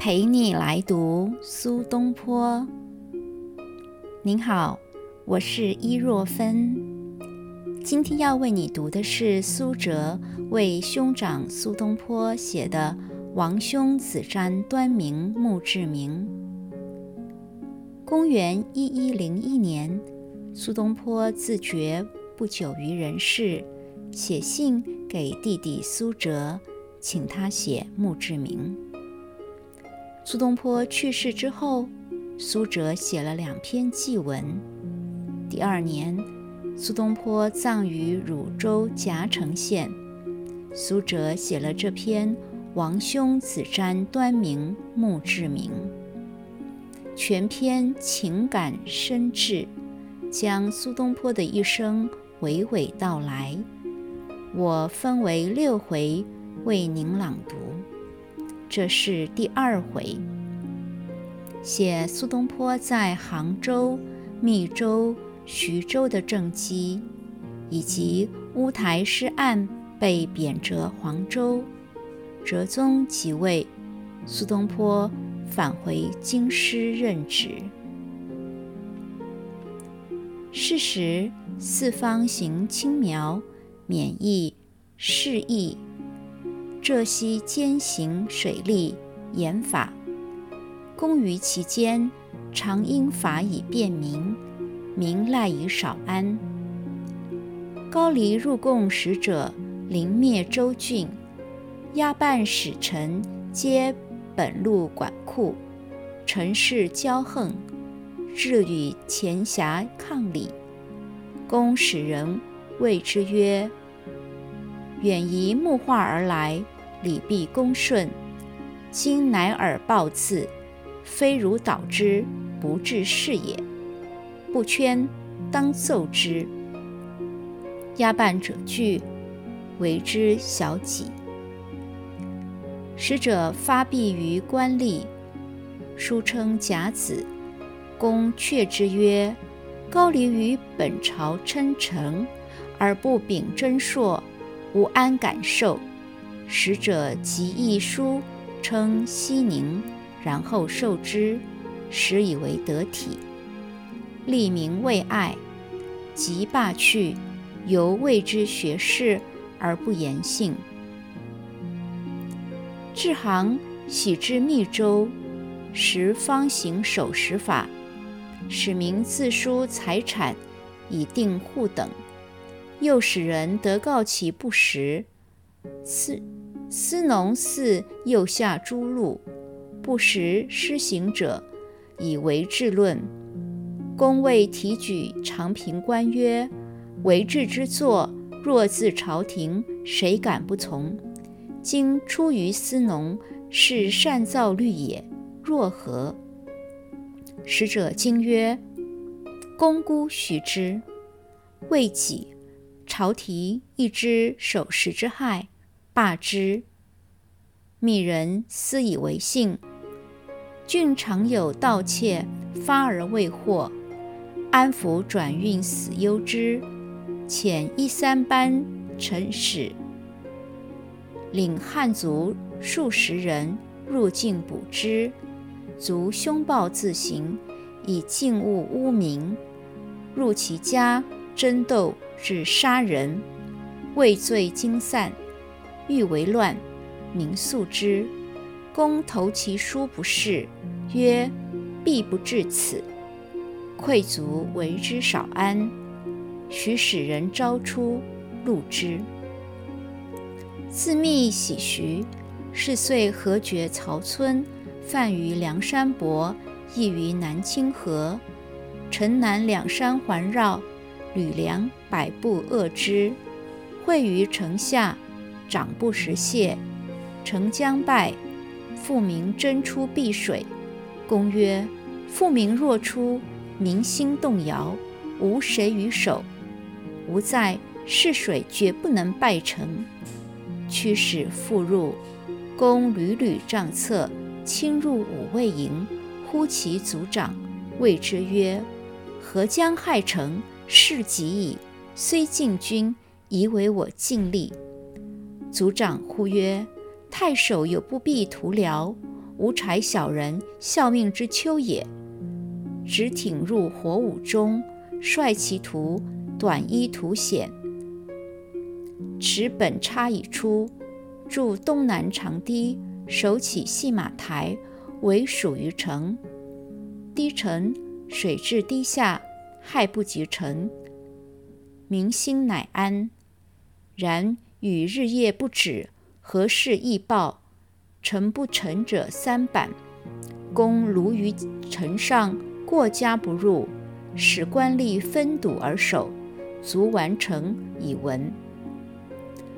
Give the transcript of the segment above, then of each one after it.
陪你来读苏东坡。您好，我是伊若芬。今天要为你读的是苏辙为兄长苏东坡写的《王兄子瞻端明墓志铭》。公元一一零一年，苏东坡自觉不久于人世，写信给弟弟苏辙，请他写墓志铭。苏东坡去世之后，苏辙写了两篇祭文。第二年，苏东坡葬于汝州夹城县，苏辙写了这篇《王兄子瞻端明墓志铭》，全篇情感深挚，将苏东坡的一生娓娓道来。我分为六回为您朗读。这是第二回，写苏东坡在杭州、密州、徐州的政绩，以及乌台诗案被贬谪黄州，哲宗即位，苏东坡返回京师任职。是时四方行轻描，免疫适意。浙西兼行水利盐法，公于其间，常因法以便民，民赖以少安。高黎入贡使者，临灭州郡，押办使臣皆本路管库，臣事骄横，至与前辖抗礼。公使人谓之曰。远移木化而来，礼毕恭顺。今乃尔报赐，非汝导之，不治是也。不圈，当奏之。押办者惧，为之小己。使者发币于官吏，书称甲子。公却之曰：“高黎于本朝称臣，而不秉真硕。”无安感受，使者即一书称西宁，然后受之，始以为得体。立名为爱，即罢去，犹谓之学士而不言姓。至行喜至密州，时方行守时法，使民自书财产，以定户等。又使人得告其不实，司司农寺又下诸路，不实施行者，以为治论。公谓提举长平官曰：“为治之作，若自朝廷，谁敢不从？今出于司农，是善造律也，若何？”使者惊曰：“公姑许之。”未几。朝廷亦知守时之害，罢之。密人私以为信。郡常有盗窃，发而未获，安抚转运死忧之。遣一三班臣使，领汉族数十人入境捕之，卒凶暴自行，以禁物污名，入其家争斗。至杀人，畏罪惊散，欲为乱，民诉之。公投其书不是，曰：“必不至此。”愧卒为之少安，许使人招出，录之。自密喜徐，是岁何绝曹村，泛于梁山伯，亦于南清河，城南两山环绕。吕梁百步遏之，会于城下，长不识谢。城将败，复民争出避水。公曰：“复民若出，民心动摇，无谁与守。吾在，是水绝不能败城。”驱使复入，公屡屡杖策，侵入五卫营，呼其族长，谓之曰：“何将害城？”事己矣，虽进军，宜为我尽力。族长呼曰：“太守有不避图辽，无才小人效命之秋也。直挺入火舞中，率其徒短衣图显，持本插以出，筑东南长堤，守起细马台，为属于城。堤沉，水至堤下，害不及城。民心乃安。然与日夜不止，何事易报？臣不臣者三板，公如于城上，过家不入，使官吏分堵而守，足完成以闻。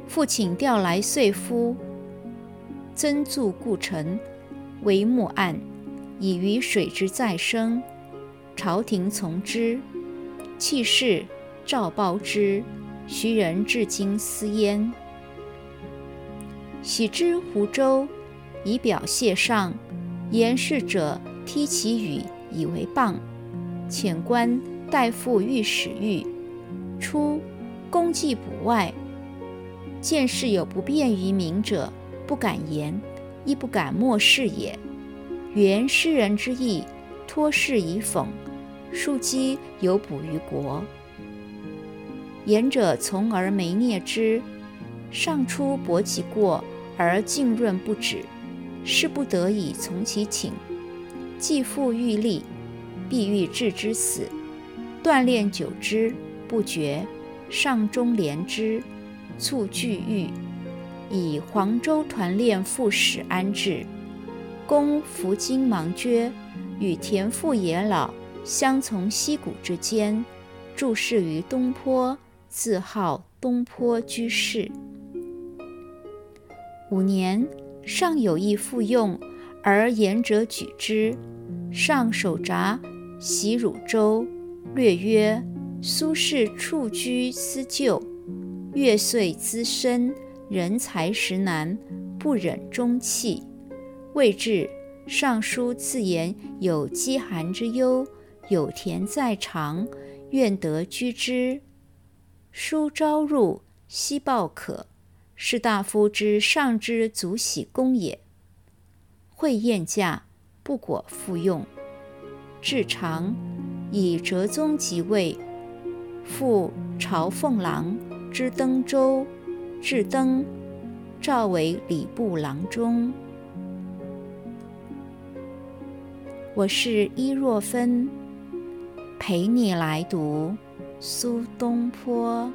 父亲调来岁夫，增筑故城，为木案，以于水之再生。朝廷从之，弃事诏报之。徐人至今思焉。喜之湖州，以表谢上。言事者踢其羽以为棒。遣官代赴御史狱。初，公祭补外，见事有不便于民者，不敢言，亦不敢漠视也。原诗人之意，托事以讽，庶几有补于国。言者从而没孽之，上出薄其过而浸润不止，是不得已从其请。既复欲立，必欲置之死。锻炼久之不绝，上中连之，促拒欲，以黄州团练副使安置。公服金芒珏，与田父野老，相从溪谷之间，注事于东坡。自号东坡居士。五年，上有意复用，而言者举之。上手札袭汝州，略曰：“苏轼处居思旧，月岁资深，人才实难，不忍终弃。”未至，上书自言有饥寒之忧，有田在长，愿得居之。书朝入，夕报可。士大夫之上之足喜功也。会宴驾，不果复用。至长，以哲宗即位，复朝奉郎之登州，至登，召为礼部郎中。我是伊若芬，陪你来读。苏东坡。